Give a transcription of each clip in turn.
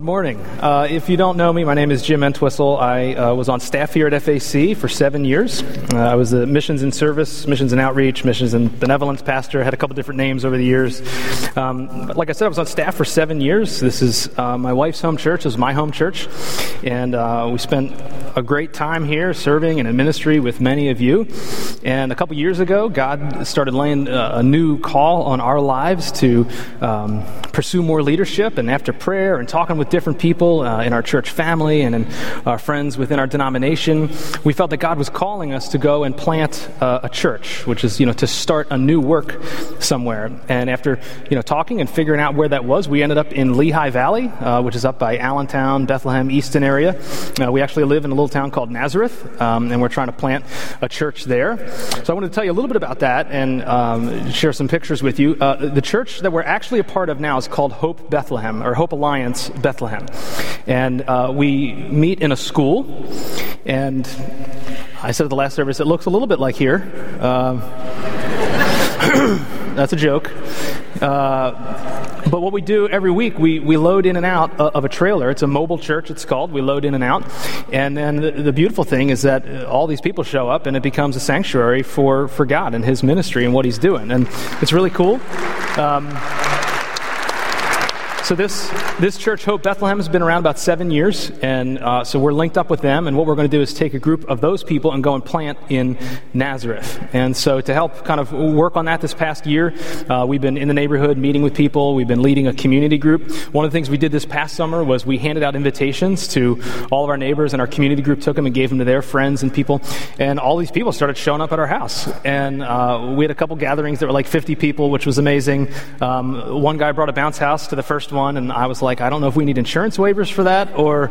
Good morning. Uh, if you don't know me, my name is Jim Entwistle. I uh, was on staff here at FAC for seven years. Uh, I was the missions and service, missions and outreach, missions and benevolence pastor. I had a couple different names over the years. Um, like I said, I was on staff for seven years. This is uh, my wife's home church. This is my home church. And uh, we spent a great time here serving and in ministry with many of you. And a couple years ago, God started laying uh, a new call on our lives to um, pursue more leadership. And after prayer and talking with different people uh, in our church family and in our friends within our denomination, we felt that God was calling us to go and plant uh, a church, which is, you know, to start a new work somewhere. And after, you know, talking and figuring out where that was, we ended up in Lehigh Valley, uh, which is up by Allentown, Bethlehem, Easton area. Uh, we actually live in a little town called Nazareth, um, and we're trying to plant a church there. So I wanted to tell you a little bit about that and um, share some pictures with you. Uh, the church that we're actually a part of now is called Hope Bethlehem, or Hope Alliance Bethlehem. Bethlehem. And uh, we meet in a school, and I said at the last service, it looks a little bit like here. Uh, that's a joke. Uh, but what we do every week, we, we load in and out of a trailer. It's a mobile church, it's called. We load in and out. And then the, the beautiful thing is that all these people show up and it becomes a sanctuary for, for God and His ministry and what He's doing. And it's really cool. Um, so this this church, Hope Bethlehem, has been around about seven years, and uh, so we're linked up with them. And what we're going to do is take a group of those people and go and plant in Nazareth. And so to help kind of work on that this past year, uh, we've been in the neighborhood meeting with people. We've been leading a community group. One of the things we did this past summer was we handed out invitations to all of our neighbors, and our community group took them and gave them to their friends and people. And all these people started showing up at our house, and uh, we had a couple gatherings that were like 50 people, which was amazing. Um, one guy brought a bounce house to the first one one, and I was like, I don't know if we need insurance waivers for that or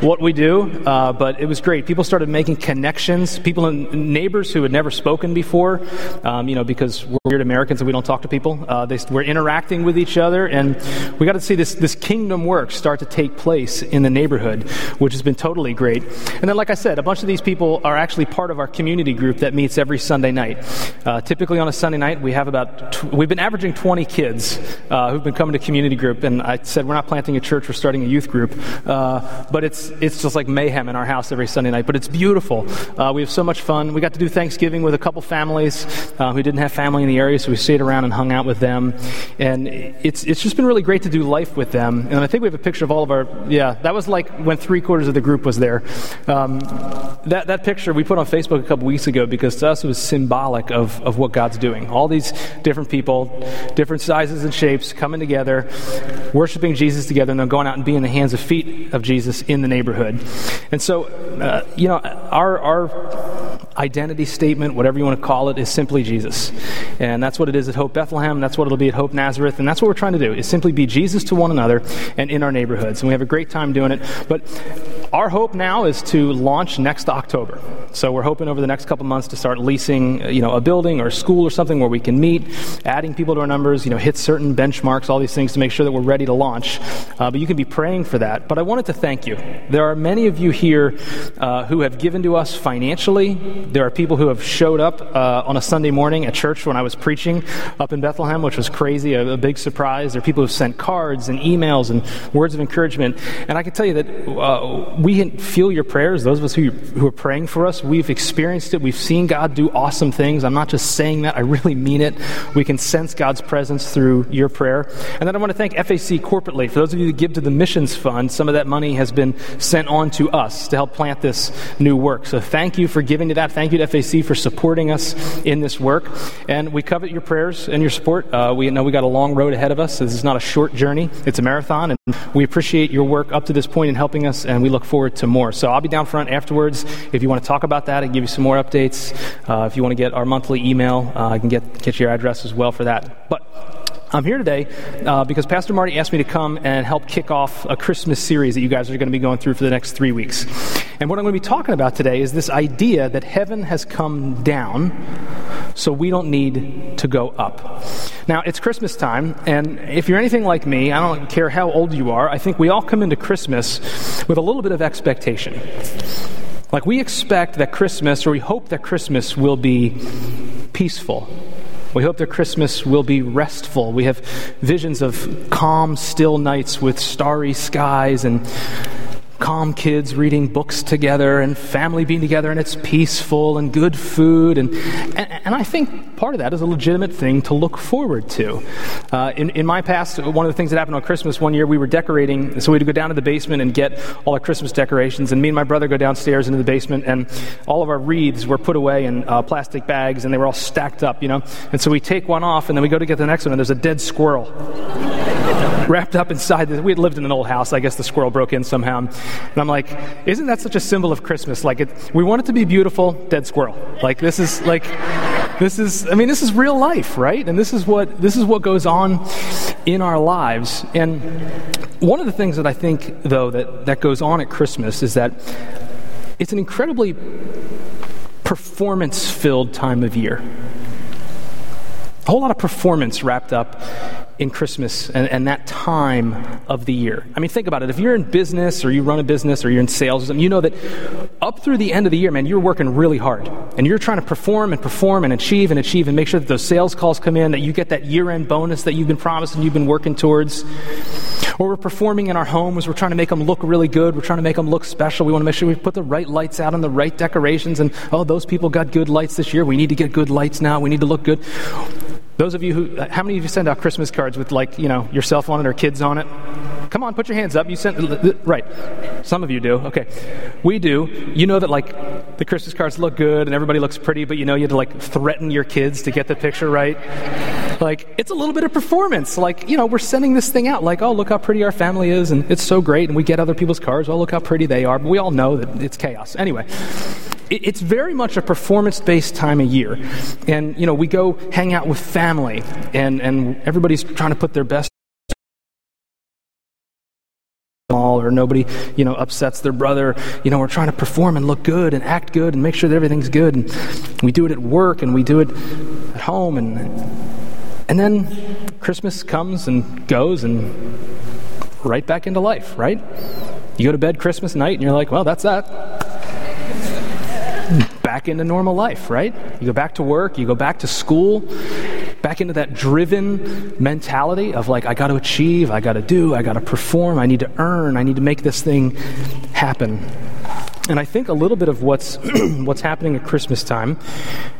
what we do, uh, but it was great. People started making connections, people and neighbors who had never spoken before, um, you know, because we're weird Americans and we don't talk to people. Uh, they, we're interacting with each other, and we got to see this, this kingdom work start to take place in the neighborhood, which has been totally great. And then, like I said, a bunch of these people are actually part of our community group that meets every Sunday night. Uh, typically on a Sunday night, we have about, tw- we've been averaging 20 kids uh, who've been coming to community group, and I said, we're not planting a church, we're starting a youth group. Uh, but it's, it's just like mayhem in our house every Sunday night. But it's beautiful. Uh, we have so much fun. We got to do Thanksgiving with a couple families uh, who didn't have family in the area, so we stayed around and hung out with them. And it's, it's just been really great to do life with them. And I think we have a picture of all of our, yeah, that was like when three quarters of the group was there. Um, that, that picture we put on Facebook a couple weeks ago because to us it was symbolic of, of what God's doing. All these different people, different sizes and shapes coming together, worshiping Jesus together and then going out and being the hands and feet of Jesus in the neighborhood. And so, uh, you know, our, our identity statement, whatever you want to call it, is simply Jesus. And that's what it is at Hope Bethlehem. That's what it'll be at Hope Nazareth. And that's what we're trying to do, is simply be Jesus to one another and in our neighborhoods. And we have a great time doing it. But our hope now is to launch next October. So we're hoping over the next couple months to start leasing, you know, a building or a school or something where we can meet, adding people to our numbers, you know, hit certain benchmarks, all these things to make sure that we're ready to launch. Uh, but you can be praying for that. But I wanted to thank you. There are many of you here uh, who have given to us financially. There are people who have showed up uh, on a Sunday morning at church when I was preaching up in Bethlehem, which was crazy, a, a big surprise. There are people who have sent cards and emails and words of encouragement. And I can tell you that uh, we feel your prayers. Those of us who, who are praying for us, we've experienced it. We've seen God do awesome things. I'm not just saying that, I really mean it. We can sense God's presence through your prayer. And then I want to thank FAC corporately. For those of you who give to the missions fund, some of that money has been sent on to us to help plant this new work. So thank you for giving to that. Thank you to FAC for supporting us in this work. And we covet your prayers and your support. Uh, we know we got a long road ahead of us. This is not a short journey, it's a marathon. And we appreciate your work up to this point in helping us, and we look forward to more. So I'll be down front afterwards if you want to talk about that and give you some more updates. Uh, if you want to get our monthly email, uh, I can get, get your address as well for that. But I'm here today uh, because Pastor Marty asked me to come and help kick off a Christmas series that you guys are going to be going through for the next three weeks. And what I'm going to be talking about today is this idea that heaven has come down so we don't need to go up. Now, it's Christmas time, and if you're anything like me, I don't care how old you are, I think we all come into Christmas with a little bit of expectation. Like we expect that Christmas, or we hope that Christmas will be peaceful We hope that Christmas will be restful. We have visions of calm, still nights with starry skies and calm kids reading books together and family being together and it's peaceful and good food. And, and, and I think part of that is a legitimate thing to look forward to. Uh, in, in my past, one of the things that happened on Christmas one year, we were decorating, so we'd go down to the basement and get all our Christmas decorations. And me and my brother go downstairs into the basement, and all of our wreaths were put away in uh, plastic bags and they were all stacked up, you know. And so we take one off and then we go to get the next one, and there's a dead squirrel wrapped up inside this. We had lived in an old house. I guess the squirrel broke in somehow. And I'm like, isn't that such a symbol of Christmas? Like, it, we want it to be beautiful, dead squirrel. Like, this is like, this is, I mean, this is real life, right? And this is what, this is what goes on in our lives. And one of the things that I think, though, that, that goes on at Christmas is that it's an incredibly performance filled time of year. A whole lot of performance wrapped up in Christmas and, and, that time of the year. I mean, think about it. If you're in business or you run a business or you're in sales or something, you know that up through the end of the year, man, you're working really hard. And you're trying to perform and perform and achieve and achieve and make sure that those sales calls come in, that you get that year end bonus that you've been promised and you've been working towards. Or we're performing in our homes. We're trying to make them look really good. We're trying to make them look special. We want to make sure we put the right lights out and the right decorations. And, oh, those people got good lights this year. We need to get good lights now. We need to look good. Those of you who, uh, how many of you send out Christmas cards with like, you know, yourself on it or kids on it? Come on, put your hands up. You sent, right. Some of you do. Okay. We do. You know that like the Christmas cards look good and everybody looks pretty, but you know you had to like threaten your kids to get the picture right. Like, it's a little bit of performance. Like, you know, we're sending this thing out like, oh, look how pretty our family is and it's so great. And we get other people's cards. Oh, look how pretty they are. But we all know that it's chaos. Anyway it's very much a performance based time of year. And, you know, we go hang out with family, and, and everybody's trying to put their best or nobody you know upsets their brother. You know we're trying to perform and look good and act good and make sure that everything's good. And we do it at work and we do it at home. And and then christmas comes and goes and right back into life right? You go to bed christmas night and you're like well that's that back into normal life, right? You go back to work, you go back to school, back into that driven mentality of like, I got to achieve, I got to do, I got to perform, I need to earn, I need to make this thing happen. And I think a little bit of what's what's happening at Christmas time,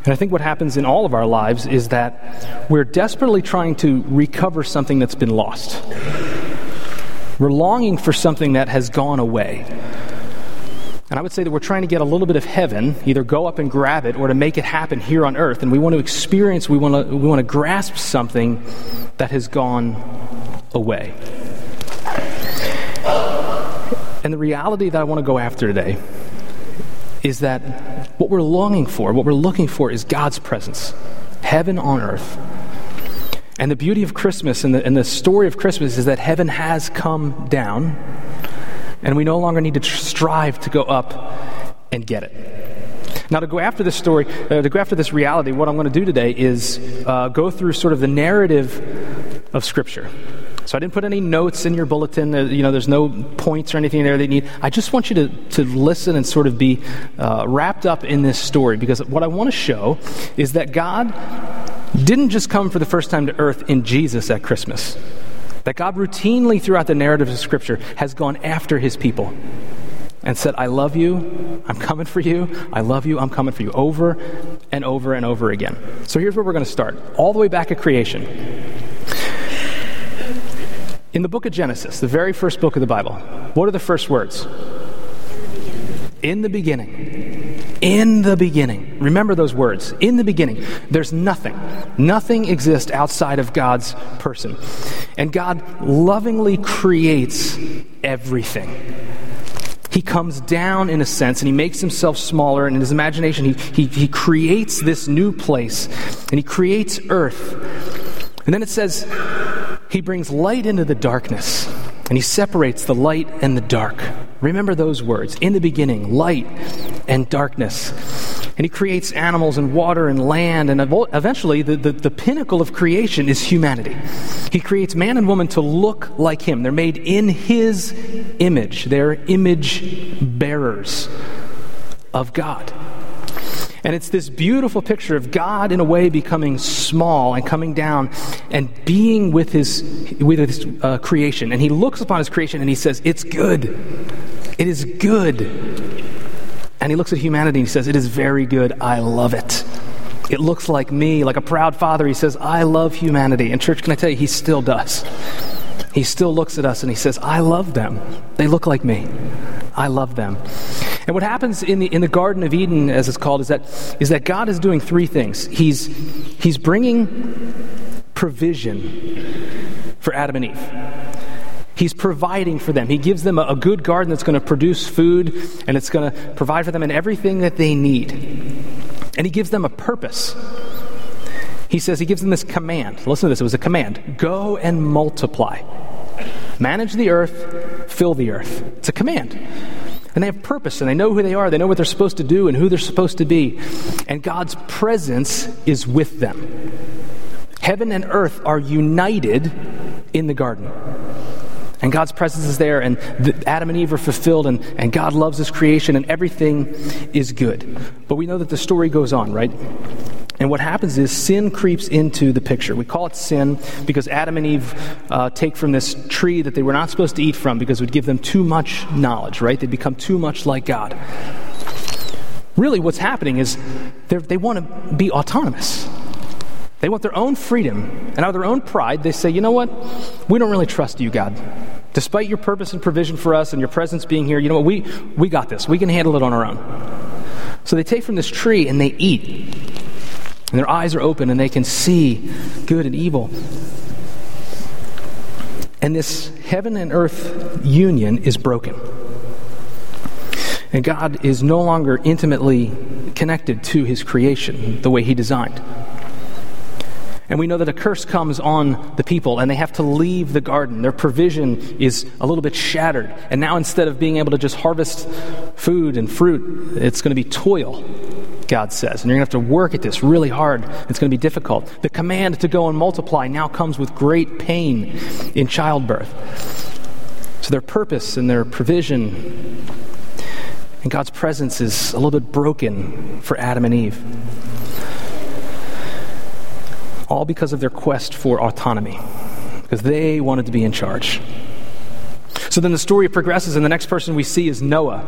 and I think what happens in all of our lives is that we're desperately trying to recover something that's been lost. We're longing for something that has gone away. And I would say that we're trying to get a little bit of heaven, either go up and grab it or to make it happen here on earth. And we want to experience, we want to, we want to grasp something that has gone away. And the reality that I want to go after today is that what we're longing for, what we're looking for, is God's presence, heaven on earth. And the beauty of Christmas and the, and the story of Christmas is that heaven has come down and we no longer need to strive to go up and get it. Now, to go after this story, uh, to go after this reality, what I'm going to do today is uh, go through sort of the narrative of Scripture. So I didn't put any notes in your bulletin. Uh, you know, there's no points or anything there that you need. I just want you to, to listen and sort of be uh, wrapped up in this story because what I want to show is that God didn't just come for the first time to earth in Jesus at Christmas. That God routinely throughout the narrative of Scripture has gone after his people and said, I love you, I'm coming for you, I love you, I'm coming for you, over and over and over again. So here's where we're going to start, all the way back at creation. In the book of Genesis, the very first book of the Bible, what are the first words? In the beginning. In the beginning. Remember those words. In the beginning. There's nothing. Nothing exists outside of God's person. And God lovingly creates everything. He comes down in a sense and he makes himself smaller, and in his imagination, he, he, he creates this new place and he creates earth. And then it says, he brings light into the darkness and he separates the light and the dark. Remember those words. In the beginning, light and darkness. And he creates animals and water and land, and eventually the, the, the, pinnacle of creation is humanity. He creates man and woman to look like him. They're made in his image, they're image bearers of God. And it's this beautiful picture of God, in a way, becoming small and coming down and being with his, with his uh, creation. And he looks upon his creation and he says, It's good. It is good. And he looks at humanity and he says, It is very good. I love it. It looks like me, like a proud father. He says, I love humanity. And, church, can I tell you, he still does. He still looks at us and he says, I love them. They look like me. I love them. And what happens in the, in the Garden of Eden, as it's called, is that, is that God is doing three things. He's, he's bringing provision for Adam and Eve. He's providing for them. He gives them a, a good garden that's going to produce food and it's going to provide for them in everything that they need. And He gives them a purpose. He says, He gives them this command. Listen to this it was a command go and multiply. Manage the earth, fill the earth. It's a command. And they have purpose and they know who they are. They know what they're supposed to do and who they're supposed to be. And God's presence is with them. Heaven and earth are united in the garden. And God's presence is there, and the, Adam and Eve are fulfilled, and, and God loves his creation, and everything is good. But we know that the story goes on, right? And what happens is sin creeps into the picture. We call it sin because Adam and Eve uh, take from this tree that they were not supposed to eat from because it would give them too much knowledge, right? They become too much like God. Really, what's happening is they want to be autonomous. They want their own freedom, and out of their own pride, they say, you know what? We don't really trust you, God. Despite your purpose and provision for us and your presence being here, you know what? We, we got this. We can handle it on our own. So they take from this tree and they eat. And their eyes are open and they can see good and evil. And this heaven and earth union is broken. And God is no longer intimately connected to his creation the way he designed. And we know that a curse comes on the people and they have to leave the garden. Their provision is a little bit shattered. And now instead of being able to just harvest food and fruit, it's going to be toil. God says. And you're going to have to work at this really hard. It's going to be difficult. The command to go and multiply now comes with great pain in childbirth. So their purpose and their provision and God's presence is a little bit broken for Adam and Eve. All because of their quest for autonomy, because they wanted to be in charge. So then the story progresses, and the next person we see is Noah.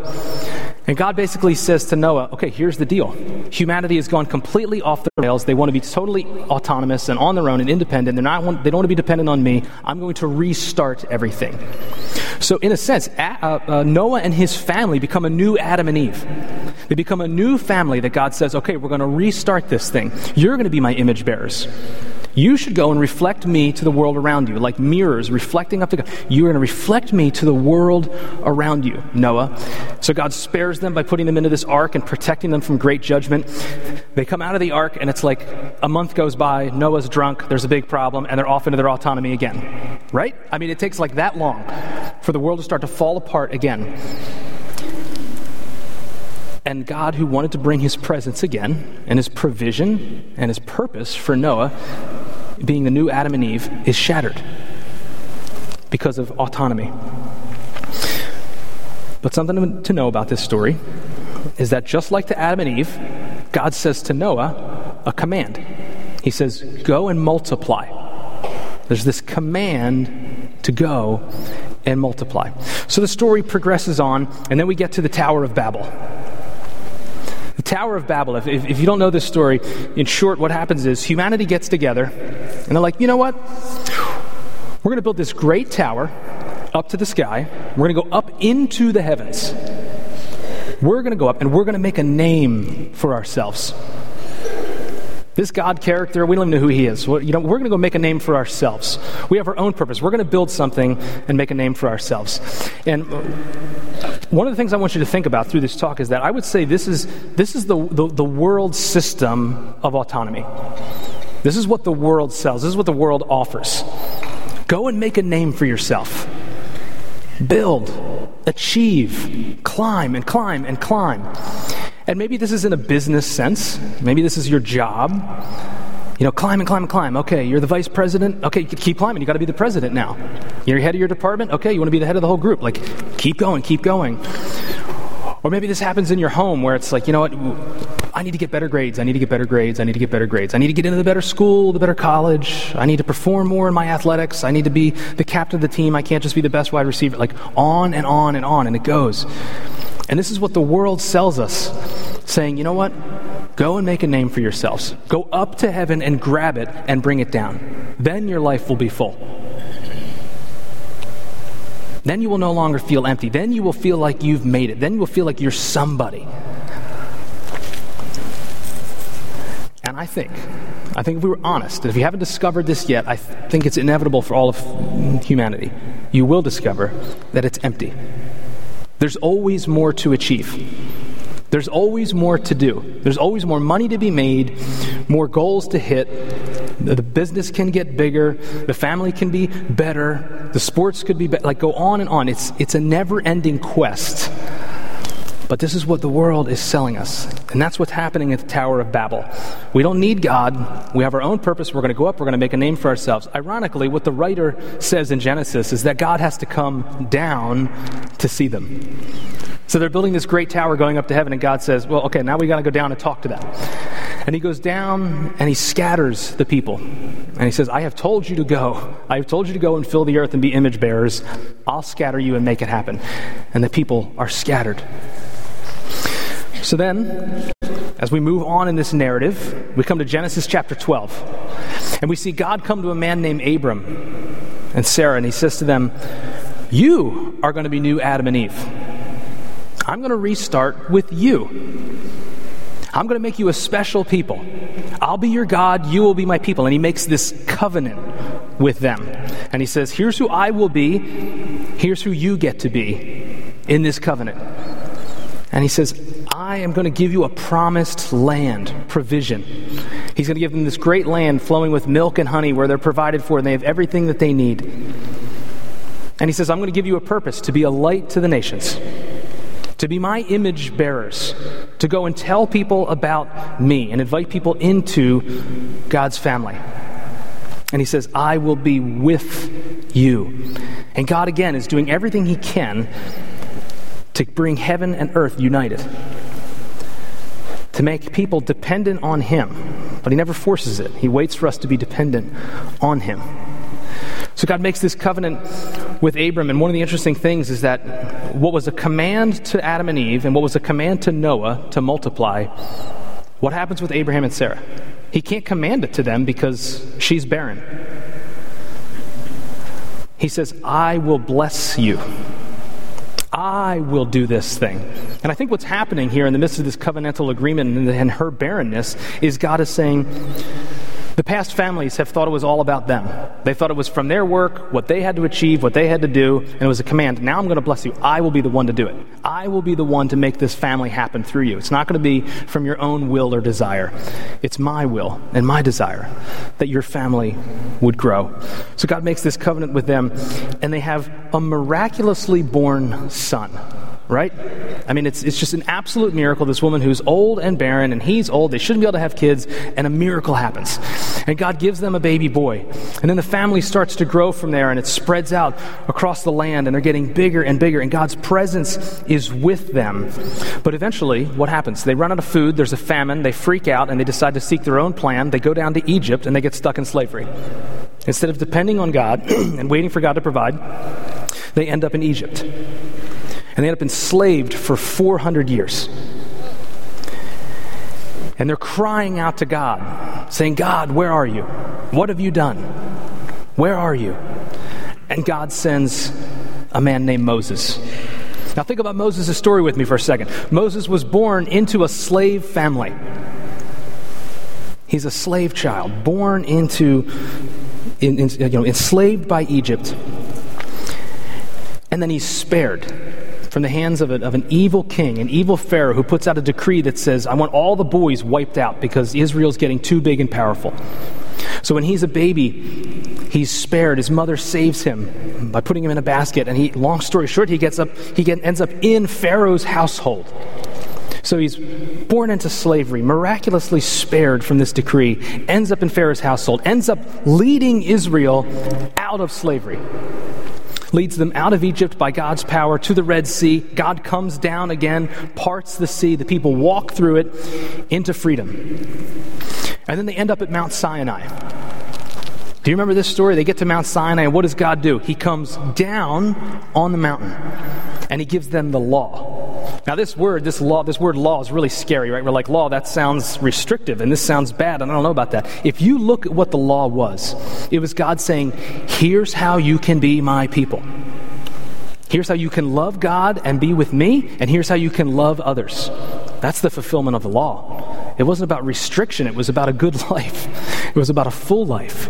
And God basically says to Noah, okay, here's the deal. Humanity has gone completely off the rails. They want to be totally autonomous and on their own and independent. They're not, they don't want to be dependent on me. I'm going to restart everything. So, in a sense, uh, uh, Noah and his family become a new Adam and Eve. They become a new family that God says, okay, we're going to restart this thing. You're going to be my image bearers. You should go and reflect me to the world around you, like mirrors reflecting up to God. You're going to reflect me to the world around you, Noah. So God spares them by putting them into this ark and protecting them from great judgment. They come out of the ark, and it's like a month goes by, Noah's drunk, there's a big problem, and they're off into their autonomy again. Right? I mean, it takes like that long for the world to start to fall apart again. And God, who wanted to bring his presence again, and his provision and his purpose for Noah, being the new Adam and Eve, is shattered because of autonomy. But something to know about this story is that just like to Adam and Eve, God says to Noah a command. He says, Go and multiply. There's this command to go and multiply. So the story progresses on, and then we get to the Tower of Babel. Tower of Babel, if, if, if, you don't know this story, in short, what happens is humanity gets together and they're like, you know what? We're going to build this great tower up to the sky. We're going to go up into the heavens. We're going to go up and we're going to make a name for ourselves. This God character, we don't even know who he is. you know, we're going to go make a name for ourselves. We have our own purpose. We're going to build something and make a name for ourselves. And one of the things I want you to think about through this talk is that I would say this is, this is the, the, the world system of autonomy. This is what the world sells, this is what the world offers. Go and make a name for yourself. Build, achieve, climb and climb and climb. And maybe this is in a business sense. Maybe this is your job. You know, climb and climb and climb. Okay, you're the vice president. Okay, keep climbing. You got to be the president now. You're head of your department. Okay, you want to be the head of the whole group. Like, keep going, keep going. Or maybe this happens in your home where it's like, you know what? I need to get better grades. I need to get better grades. I need to get better grades. I need to get into the better school, the better college. I need to perform more in my athletics. I need to be the captain of the team. I can't just be the best wide receiver. Like on and on and on, and it goes. And this is what the world sells us, saying, you know what? Go and make a name for yourselves. Go up to heaven and grab it and bring it down. Then your life will be full. Then you will no longer feel empty. Then you will feel like you've made it. Then you will feel like you're somebody. And I think, I think if we were honest, if you haven't discovered this yet, I think it's inevitable for all of humanity. You will discover that it's empty. There's always more to achieve. There's always more to do. There's always more money to be made, more goals to hit. The business can get bigger, the family can be better, the sports could be better. Like, go on and on. It's, it's a never ending quest. But this is what the world is selling us. And that's what's happening at the Tower of Babel. We don't need God. We have our own purpose. We're going to go up. We're going to make a name for ourselves. Ironically, what the writer says in Genesis is that God has to come down to see them. So they're building this great tower going up to heaven, and God says, Well, okay, now we got to go down and talk to them. And he goes down and he scatters the people. And he says, I have told you to go. I have told you to go and fill the earth and be image bearers. I'll scatter you and make it happen. And the people are scattered. So then, as we move on in this narrative, we come to Genesis chapter 12. And we see God come to a man named Abram and Sarah, and he says to them, You are going to be new Adam and Eve. I'm going to restart with you. I'm going to make you a special people. I'll be your God, you will be my people. And he makes this covenant with them. And he says, Here's who I will be, here's who you get to be in this covenant. And he says, I am going to give you a promised land provision. He's going to give them this great land flowing with milk and honey where they're provided for and they have everything that they need. And he says, I'm going to give you a purpose to be a light to the nations to be my image bearers, to go and tell people about me and invite people into God's family. And he says, I will be with you. And God, again, is doing everything he can to bring heaven and earth united, to make people dependent on him. But he never forces it, he waits for us to be dependent on him. So God makes this covenant with Abram, and one of the interesting things is that what was a command to Adam and Eve and what was a command to Noah to multiply, what happens with Abraham and Sarah? He can't command it to them because she's barren. He says, I will bless you. I will do this thing. And I think what's happening here in the midst of this covenantal agreement and her barrenness is God is saying, the past families have thought it was all about them. They thought it was from their work, what they had to achieve, what they had to do, and it was a command. Now I'm going to bless you. I will be the one to do it. I will be the one to make this family happen through you. It's not going to be from your own will or desire. It's my will and my desire that your family would grow. So God makes this covenant with them, and they have a miraculously born son right? I mean, it's, it's just an absolute miracle. This woman who's old and barren, and he's old, they shouldn't be able to have kids, and a miracle happens. And God gives them a baby boy. And then the family starts to grow from there, and it spreads out across the land, and they're getting bigger and bigger, and God's presence is with them. But eventually, what happens? They run out of food, there's a famine, they freak out, and they decide to seek their own plan. They go down to Egypt, and they get stuck in slavery. Instead of depending on God and waiting for God to provide, they end up in Egypt and they end up enslaved for 400 years. And they're crying out to God, saying, God, where are you? What have you done? Where are you? And God sends a man named Moses. Now, think about Moses' story with me for a second. Moses was born into a slave family. He's a slave child, born into, in, in, you know, enslaved by Egypt. And then he's spared from the hands of, a, of an evil king, an evil Pharaoh, who puts out a decree that says, I want all the boys wiped out because Israel's getting too big and powerful. So when he's a baby, he's spared. His mother saves him by putting him in a basket. And he, long story short, he gets up, he get, ends up in Pharaoh's household. So he's born into slavery, miraculously spared from this decree, ends up in Pharaoh's household, ends up leading Israel out of slavery leads them out of Egypt by God's power to the Red Sea. God comes down again, parts the sea. The people walk through it into freedom. And then they end up at Mount Sinai. Do you remember this story? They get to Mount Sinai, and what does God do? He comes down on the mountain and he gives them the law. Now, this word, this law, this word law is really scary, right? We're like, law, that sounds restrictive, and this sounds bad, and I don't know about that. If you look at what the law was, it was God saying, here's how you can be my people. Here's how you can love God and be with me, and here's how you can love others. That's the fulfillment of the law. It wasn't about restriction, it was about a good life, it was about a full life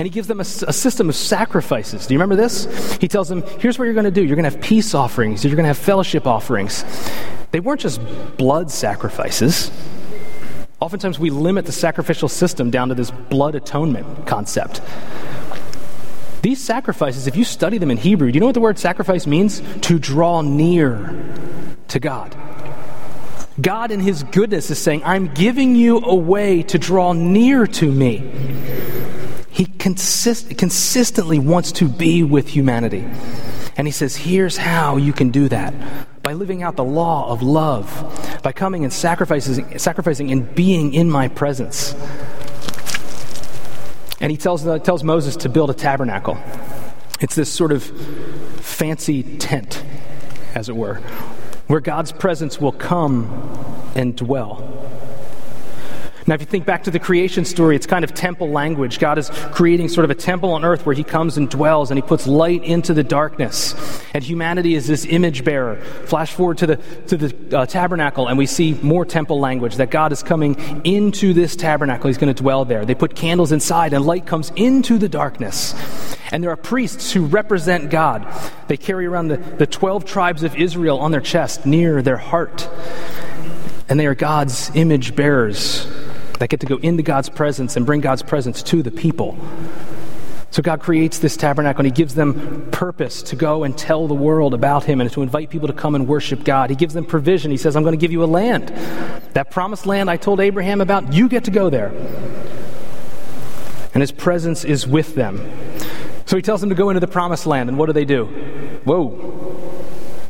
and he gives them a, a, system of sacrifices. Do you remember this? He tells them, here's what you're going to do. You're going to have peace offerings, you're going to have fellowship offerings. They weren't just blood sacrifices. Oftentimes, we limit the sacrificial system down to this blood atonement concept. These sacrifices, if you study them in Hebrew, do you know what the word sacrifice means? To draw near to God. God, in His goodness, is saying, I'm giving you a way to draw near to me. He consist- consistently wants to be with humanity. And he says, here's how you can do that by living out the law of love, by coming and sacrificing, sacrificing and being in my presence. And he tells, tells Moses to build a tabernacle. It's this sort of fancy tent, as it were, where God's presence will come and dwell. Now, if you think back to the creation story, it's kind of temple language. God is creating sort of a temple on earth where He comes and dwells and He puts light into the darkness. And humanity is this image bearer. Flash forward to the, to the uh, tabernacle, and we see more temple language that God is coming into this tabernacle. He's going to dwell there. They put candles inside, and light comes into the darkness. And there are priests who represent God. They carry around the, the 12 tribes of Israel on their chest, near their heart. And they are God's image bearers that get to go into God's presence and bring God's presence to the people. So God creates this tabernacle and He gives them purpose to go and tell the world about Him and to invite people to come and worship God. He gives them provision. He says, I'm going to give you a land. That promised land I told Abraham about, you get to go there. And His presence is with them. So He tells them to go into the promised land. And what do they do? Whoa.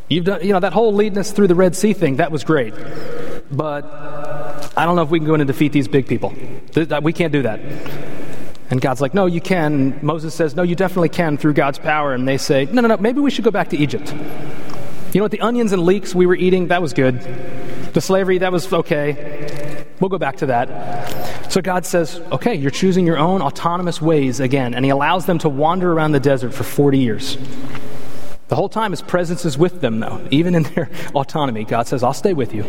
You've done, you know, that whole leading us through the Red Sea thing, that was great. But I don't know if we can go in and defeat these big people. We can't do that. And God's like, no, you can. And Moses says, no, you definitely can through God's power. And they say, no, no, no, maybe we should go back to Egypt. You know what? The onions and leeks we were eating, that was good. The slavery, that was okay. We'll go back to that. So God says, okay, you're choosing your own autonomous ways again. And He allows them to wander around the desert for 40 years. The whole time, His presence is with them, though. Even in their autonomy, God says, I'll stay with you.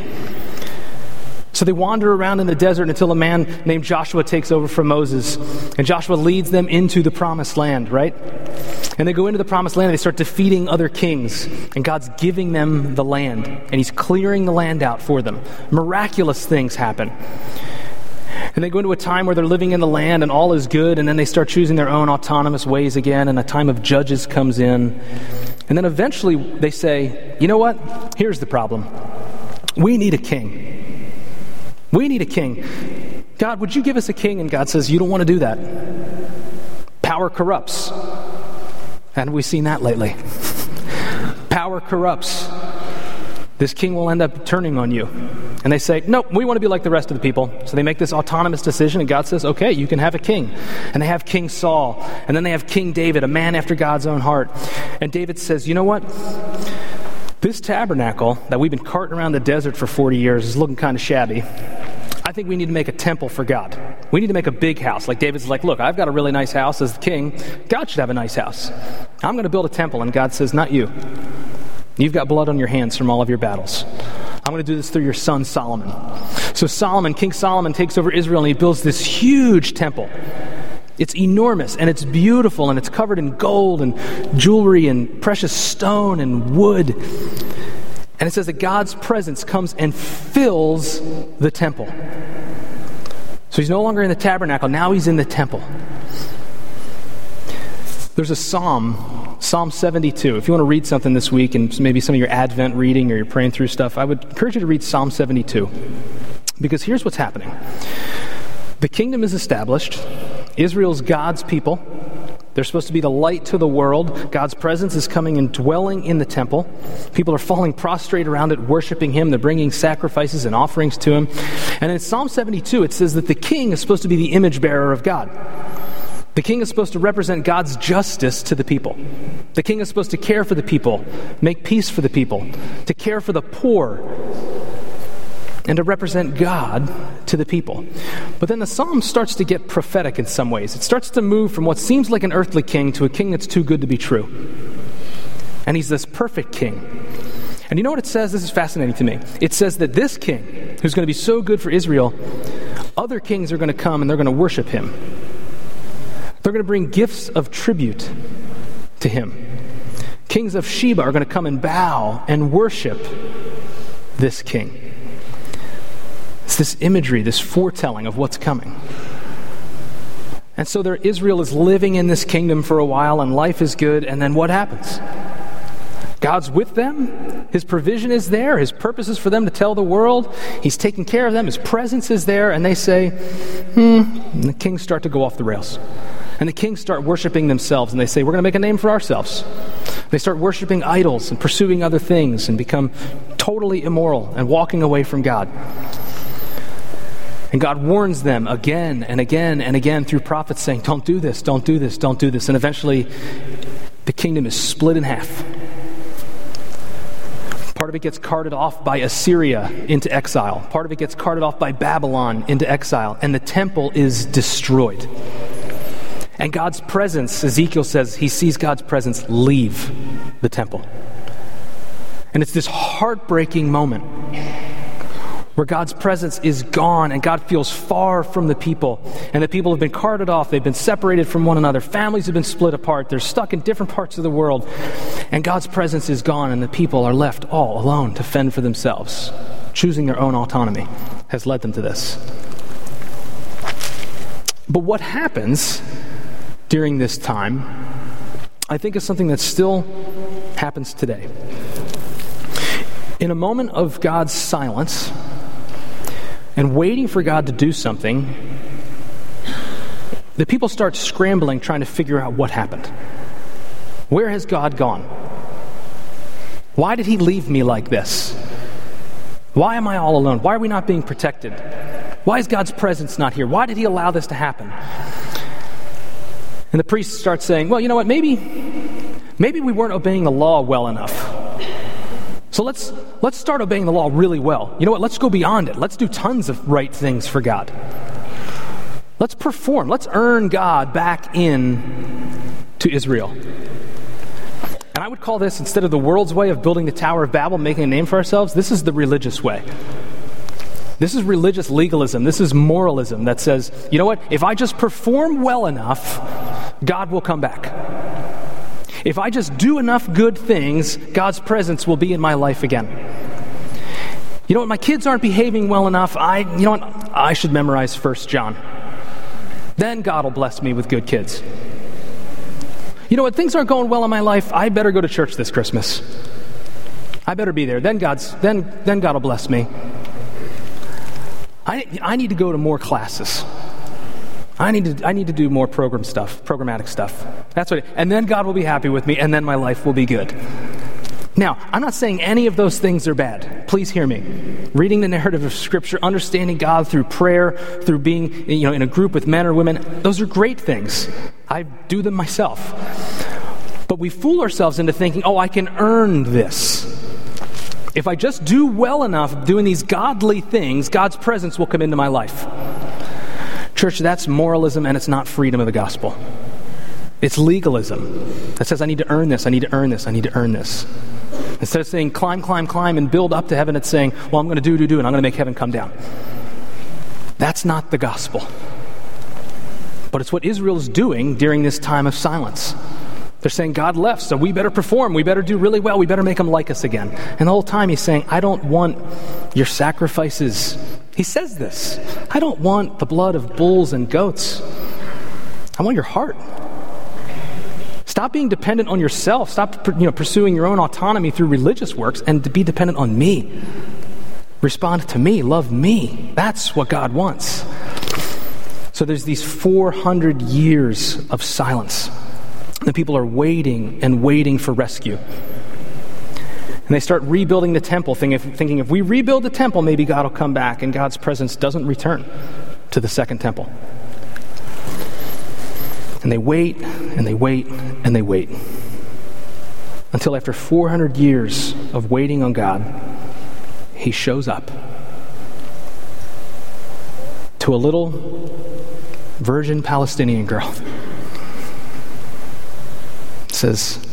So they wander around in the desert until a man named Joshua takes over from Moses. And Joshua leads them into the promised land, right? And they go into the promised land and they start defeating other kings. And God's giving them the land. And He's clearing the land out for them. Miraculous things happen. And they go into a time where they're living in the land and all is good. And then they start choosing their own autonomous ways again. And a time of judges comes in. And then eventually they say, you know what? Here's the problem. We need a king. We need a king. God, would you give us a king? And God says, You don't want to do that. Power corrupts. And we've seen that lately. Power corrupts. This king will end up turning on you. And they say, Nope, we want to be like the rest of the people. So they make this autonomous decision, and God says, Okay, you can have a king. And they have King Saul. And then they have King David, a man after God's own heart. And David says, You know what? This tabernacle that we've been carting around the desert for 40 years is looking kind of shabby. I think we need to make a temple for God. We need to make a big house. Like David's like, look, I've got a really nice house as the king. God should have a nice house. I'm going to build a temple. And God says, not you. You've got blood on your hands from all of your battles. I'm going to do this through your son Solomon. So Solomon, King Solomon, takes over Israel and he builds this huge temple. It's enormous and it's beautiful and it's covered in gold and jewelry and precious stone and wood. And it says that God's presence comes and fills the temple. So he's no longer in the tabernacle, now he's in the temple. There's a psalm, Psalm 72. If you want to read something this week and maybe some of your Advent reading or you're praying through stuff, I would encourage you to read Psalm 72. Because here's what's happening the kingdom is established, Israel's God's people. They're supposed to be the light to the world. God's presence is coming and dwelling in the temple. People are falling prostrate around it, worshiping Him. They're bringing sacrifices and offerings to Him. And in Psalm 72, it says that the king is supposed to be the image bearer of God. The king is supposed to represent God's justice to the people. The king is supposed to care for the people, make peace for the people, to care for the poor, and to represent God to the people. But then the psalm starts to get prophetic in some ways. It starts to move from what seems like an earthly king to a king that's too good to be true. And he's this perfect king. And you know what it says? This is fascinating to me. It says that this king, who's going to be so good for Israel, other kings are going to come and they're going to worship him. They're going to bring gifts of tribute to him. Kings of Sheba are going to come and bow and worship this king. It's this imagery, this foretelling of what's coming. And so there, Israel is living in this kingdom for a while, and life is good, and then what happens? God's with them. His provision is there. His purpose is for them to tell the world. He's taking care of them. His presence is there. And they say, hmm. And the kings start to go off the rails. And the kings start worshiping themselves. And they say, we're going to make a name for ourselves. They start worshiping idols and pursuing other things and become totally immoral and walking away from God. And God warns them again and again and again through prophets saying, Don't do this, don't do this, don't do this. And eventually, the kingdom is split in half. Part of it gets carted off by Assyria into exile. Part of it gets carted off by Babylon into exile. And the temple is destroyed. And God's presence, Ezekiel says, he sees God's presence leave the temple. And it's this heartbreaking moment where God's presence is gone and God feels far from the people. And the people have been carted off, they've been separated from one another, families have been split apart, they're stuck in different parts of the world. And God's presence is gone, and the people are left all alone to fend for themselves. Choosing their own autonomy has led them to this. But what happens during this time, I think, is something that still happens today. In a moment of God's silence, and waiting for God to do something, the people start scrambling trying to figure out what happened. Where has God gone? Why did He leave me like this? Why am I all alone? Why are we not being protected? Why is God's presence not here? Why did He allow this to happen? And the priests start saying, well, you know what, maybe, maybe we weren't obeying the law well enough. So let's, let's start obeying the law really well. You know what? Let's go beyond it. Let's do tons of right things for God. Let's perform. Let's earn God back in to Israel. And I would call this, instead of the world's way of building the Tower of Babel, making a name for ourselves, this is the religious way. This is religious legalism. This is moralism that says, you know what? If I just perform well enough, God will come back. If I just do enough good things, God's presence will be in my life again. You know what? My kids aren't behaving well enough. I, you know what? I should memorize First John. Then God will bless me with good kids. You know what? Things aren't going well in my life. I better go to church this Christmas. I better be there. Then God's then then God will bless me. I, I need to go to more classes. I need to, I need to do more program stuff, programmatic stuff. That's what, and then God will be happy with me, and then my life will be good. Now, I'm not saying any of those things are bad. Please hear me. Reading the narrative of Scripture, understanding God through prayer, through being you know, in a group with men or women, those are great things. I do them myself. But we fool ourselves into thinking, oh, I can earn this. If I just do well enough doing these godly things, God's presence will come into my life. Church, that's moralism and it's not freedom of the gospel. It's legalism that says, I need to earn this, I need to earn this, I need to earn this. Instead of saying, climb, climb, climb, and build up to heaven, it's saying, well, I'm going to do, do, do, and I'm going to make heaven come down. That's not the gospel. But it's what Israel is doing during this time of silence. They're saying, God left, so we better perform. We better do really well. We better make him like us again. And the whole time he's saying, I don't want your sacrifices he says this I don't want the blood of bulls and goats, I want your heart. Stop being dependent on yourself. Stop you know, pursuing your own autonomy through religious works and to be dependent on me. Respond to me, love me. That's what God wants. So there's these 400 years of silence. The people are waiting and waiting for rescue. And they start rebuilding the temple, thinking if we rebuild the temple, maybe God will come back, and God's presence doesn't return to the second temple. And they wait, and they wait, and they wait. Until after 400 years of waiting on God, He shows up to a little virgin Palestinian girl. Says,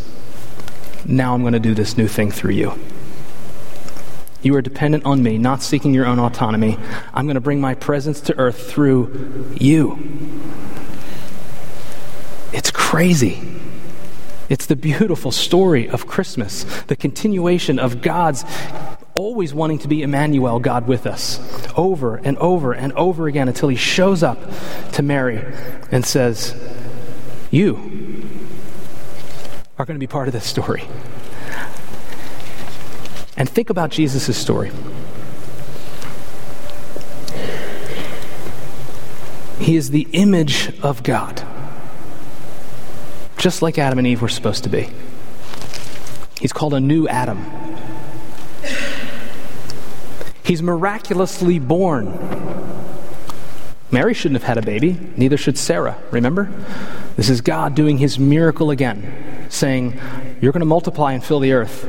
Now I'm going to do this new thing through you. You are dependent on me, not seeking your own autonomy. I'm going to bring my presence to earth through you. It's crazy. It's the beautiful story of Christmas, the continuation of God's always wanting to be Emmanuel, God with us, over and over and over again until he shows up to Mary and says, You are going to be part of this story. And think about Jesus' story. He is the image of God, just like Adam and Eve were supposed to be. He's called a new Adam. He's miraculously born. Mary shouldn't have had a baby, neither should Sarah, remember? This is God doing his miracle again, saying, You're going to multiply and fill the earth,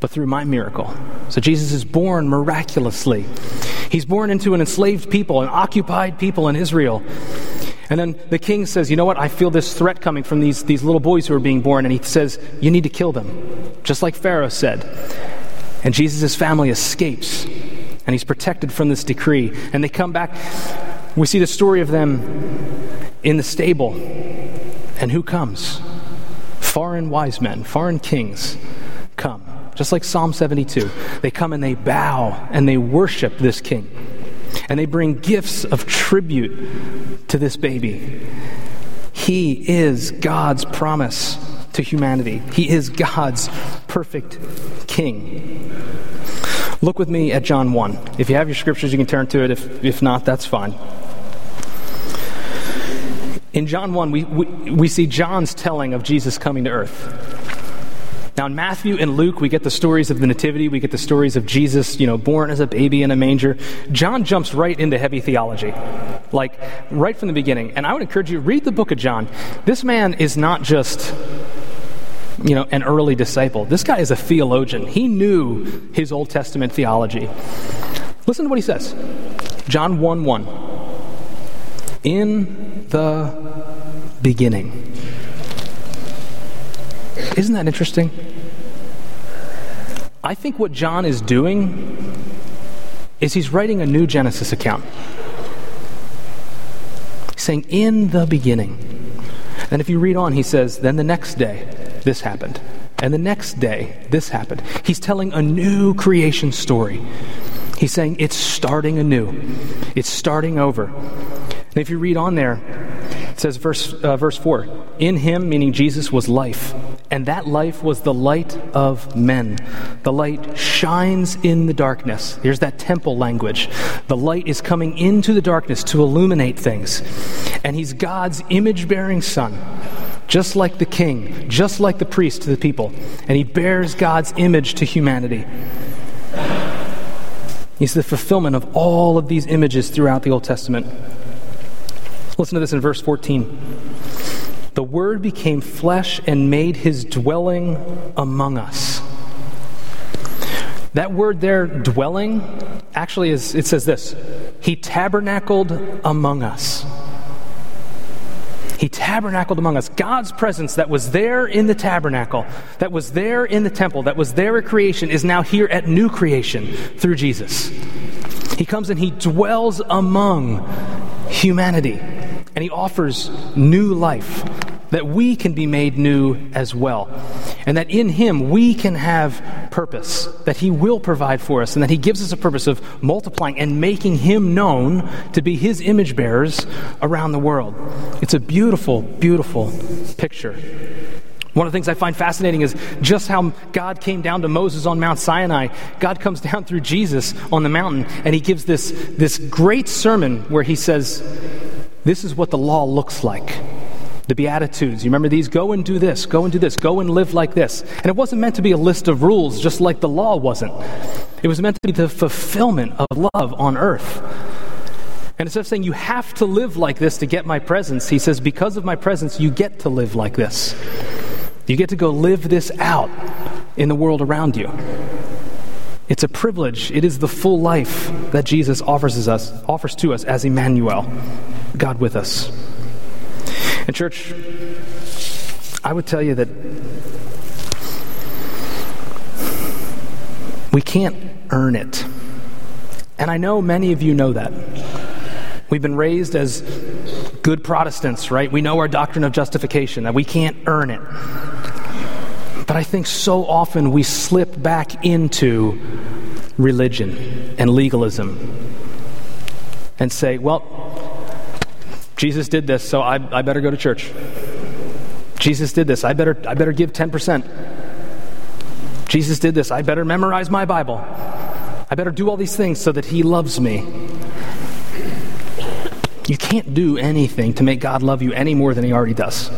but through my miracle. So Jesus is born miraculously. He's born into an enslaved people, an occupied people in Israel. And then the king says, You know what? I feel this threat coming from these, these little boys who are being born. And he says, You need to kill them, just like Pharaoh said. And Jesus' family escapes, and he's protected from this decree. And they come back. We see the story of them in the stable. And who comes? Foreign wise men, foreign kings come. Just like Psalm 72. They come and they bow and they worship this king. And they bring gifts of tribute to this baby. He is God's promise to humanity. He is God's perfect king. Look with me at John 1. If you have your scriptures, you can turn to it. If, if not, that's fine. In John 1, we, we, we see John's telling of Jesus coming to earth. Now, in Matthew and Luke, we get the stories of the Nativity, we get the stories of Jesus, you know, born as a baby in a manger. John jumps right into heavy theology, like right from the beginning. And I would encourage you, to read the book of John. This man is not just you know, an early disciple. This guy is a theologian. He knew his Old Testament theology. Listen to what he says. John 1 1. In the beginning. Isn't that interesting? I think what John is doing is he's writing a new Genesis account. He's saying, in the beginning. And if you read on, he says, then the next day, this happened. And the next day, this happened. He's telling a new creation story. He's saying it's starting anew, it's starting over. And if you read on there, it says, verse, uh, verse 4 In him, meaning Jesus, was life, and that life was the light of men. The light shines in the darkness. Here's that temple language. The light is coming into the darkness to illuminate things. And he's God's image bearing son just like the king, just like the priest to the people, and he bears God's image to humanity. He's the fulfillment of all of these images throughout the Old Testament. Listen to this in verse 14. The Word became flesh and made his dwelling among us. That word there, dwelling, actually is, it says this He tabernacled among us. He tabernacled among us. God's presence that was there in the tabernacle, that was there in the temple, that was there at creation, is now here at new creation through Jesus. He comes and he dwells among humanity, and he offers new life that we can be made new as well. And that in Him we can have purpose, that He will provide for us, and that He gives us a purpose of multiplying and making Him known to be His image bearers around the world. It's a beautiful, beautiful picture. One of the things I find fascinating is just how God came down to Moses on Mount Sinai. God comes down through Jesus on the mountain, and he gives this, this great sermon where he says, This is what the law looks like. The Beatitudes, you remember these? Go and do this, go and do this, go and live like this. And it wasn't meant to be a list of rules, just like the law wasn't. It was meant to be the fulfillment of love on earth. And instead of saying you have to live like this to get my presence, he says, because of my presence, you get to live like this. You get to go live this out in the world around you. It's a privilege. It is the full life that Jesus offers us, offers to us as Emmanuel, God with us. And church, I would tell you that we can't earn it. And I know many of you know that. We've been raised as good Protestants, right? We know our doctrine of justification, that we can't earn it. But I think so often we slip back into religion and legalism and say, well, Jesus did this, so I, I better go to church. Jesus did this, I better, I better give 10%. Jesus did this, I better memorize my Bible. I better do all these things so that He loves me. You can't do anything to make God love you any more than He already does.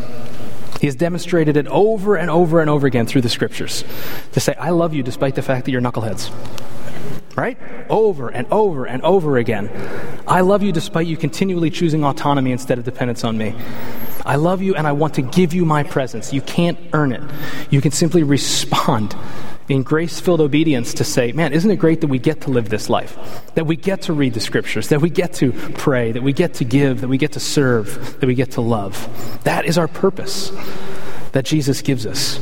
He has demonstrated it over and over and over again through the scriptures to say, I love you despite the fact that you're knuckleheads right? Over and over and over again. I love you despite you continually choosing autonomy instead of dependence on me. I love you and I want to give you my presence. You can't earn it. You can simply respond in grace filled obedience to say, man, isn't it great that we get to live this life? That we get to read the scriptures, that we get to pray, that we get to give, that we get to serve, that we get to love. That is our purpose that Jesus gives us.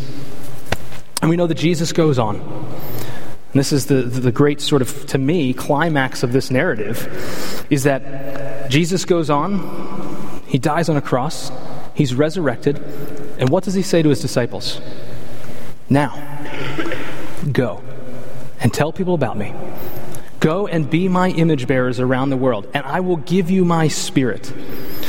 And we know that Jesus goes on and this is the, the great sort of, to me, climax of this narrative, is that Jesus goes on, he dies on a cross, he's resurrected, and what does he say to his disciples? Now, go and tell people about me. Go and be my image bearers around the world, and I will give you my spirit.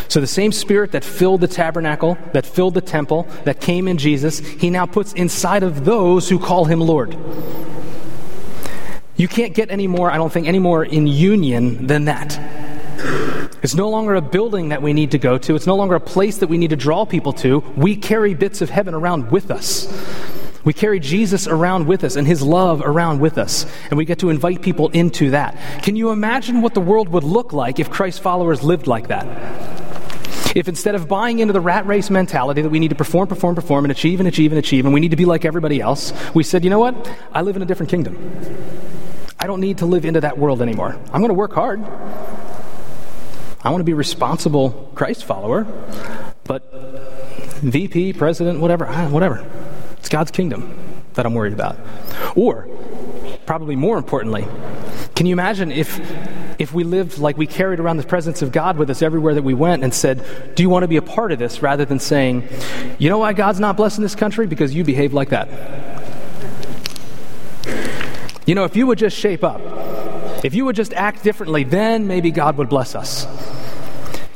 So, the same spirit that filled the tabernacle, that filled the temple, that came in Jesus, he now puts inside of those who call him Lord. You can't get any more, I don't think, any more in union than that. It's no longer a building that we need to go to. It's no longer a place that we need to draw people to. We carry bits of heaven around with us. We carry Jesus around with us and his love around with us. And we get to invite people into that. Can you imagine what the world would look like if Christ followers lived like that? If instead of buying into the rat race mentality that we need to perform, perform, perform, and achieve and achieve and achieve, and we need to be like everybody else, we said, you know what? I live in a different kingdom. I don't need to live into that world anymore. I'm going to work hard. I want to be a responsible Christ follower, but VP, president, whatever, whatever. It's God's kingdom that I'm worried about. Or, probably more importantly, can you imagine if if we lived like we carried around the presence of God with us everywhere that we went and said, Do you want to be a part of this? rather than saying, You know why God's not blessing this country? Because you behave like that. You know, if you would just shape up, if you would just act differently, then maybe God would bless us.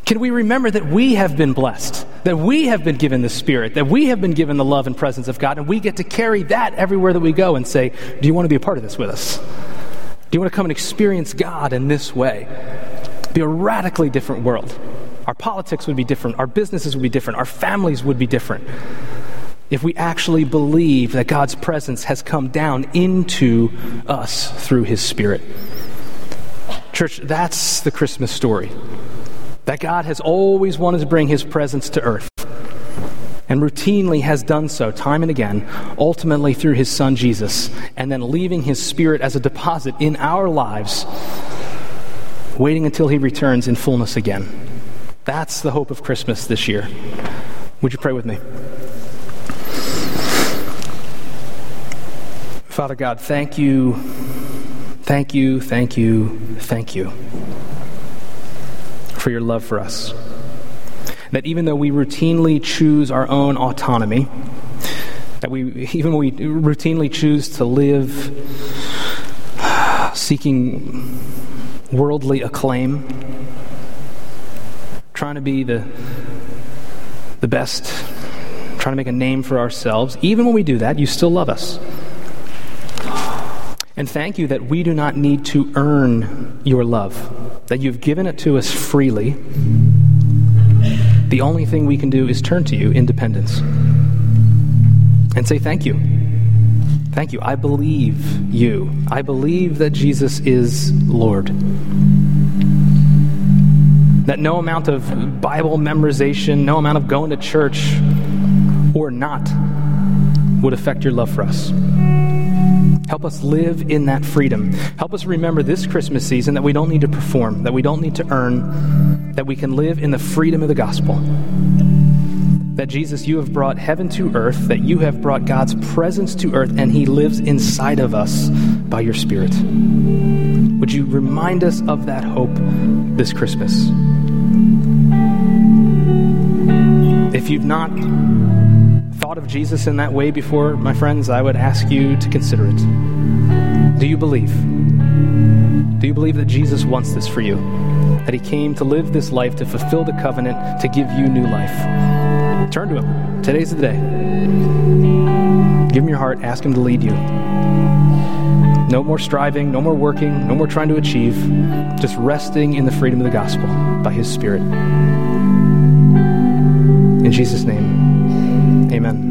Can we remember that we have been blessed, that we have been given the Spirit, that we have been given the love and presence of God, and we get to carry that everywhere that we go and say, Do you want to be a part of this with us? Do you want to come and experience God in this way? Be a radically different world. Our politics would be different, our businesses would be different, our families would be different if we actually believe that God's presence has come down into us through His Spirit. Church, that's the Christmas story. That God has always wanted to bring His presence to earth and routinely has done so time and again, ultimately through His Son Jesus, and then leaving His Spirit as a deposit in our lives, waiting until He returns in fullness again. That's the hope of Christmas this year. Would you pray with me? Father God, thank you, thank you, thank you, thank you for your love for us. That even though we routinely choose our own autonomy, that we, even we routinely choose to live seeking worldly acclaim, trying to be the, the best, trying to make a name for ourselves, even when we do that, you still love us. And thank you that we do not need to earn your love, that you've given it to us freely. the only thing we can do is turn to you in dependence and say thank you. Thank you. I believe you. I believe that Jesus is Lord. That no amount of Bible memorization, no amount of going to church or not would affect your love for us. Help us live in that freedom. Help us remember this Christmas season that we don't need to perform, that we don't need to earn, that we can live in the freedom of the gospel. That Jesus, you have brought heaven to earth, that you have brought God's presence to earth, and He lives inside of us by your Spirit. Would you remind us of that hope this Christmas? If you've not thought of Jesus in that way before, my friends, I would ask you to consider it. Do you believe? Do you believe that Jesus wants this for you? That he came to live this life, to fulfill the covenant, to give you new life? Turn to him. Today's the day. Give him your heart, ask him to lead you. No more striving, no more working, no more trying to achieve, just resting in the freedom of the gospel by his Spirit. In Jesus' name. Amen.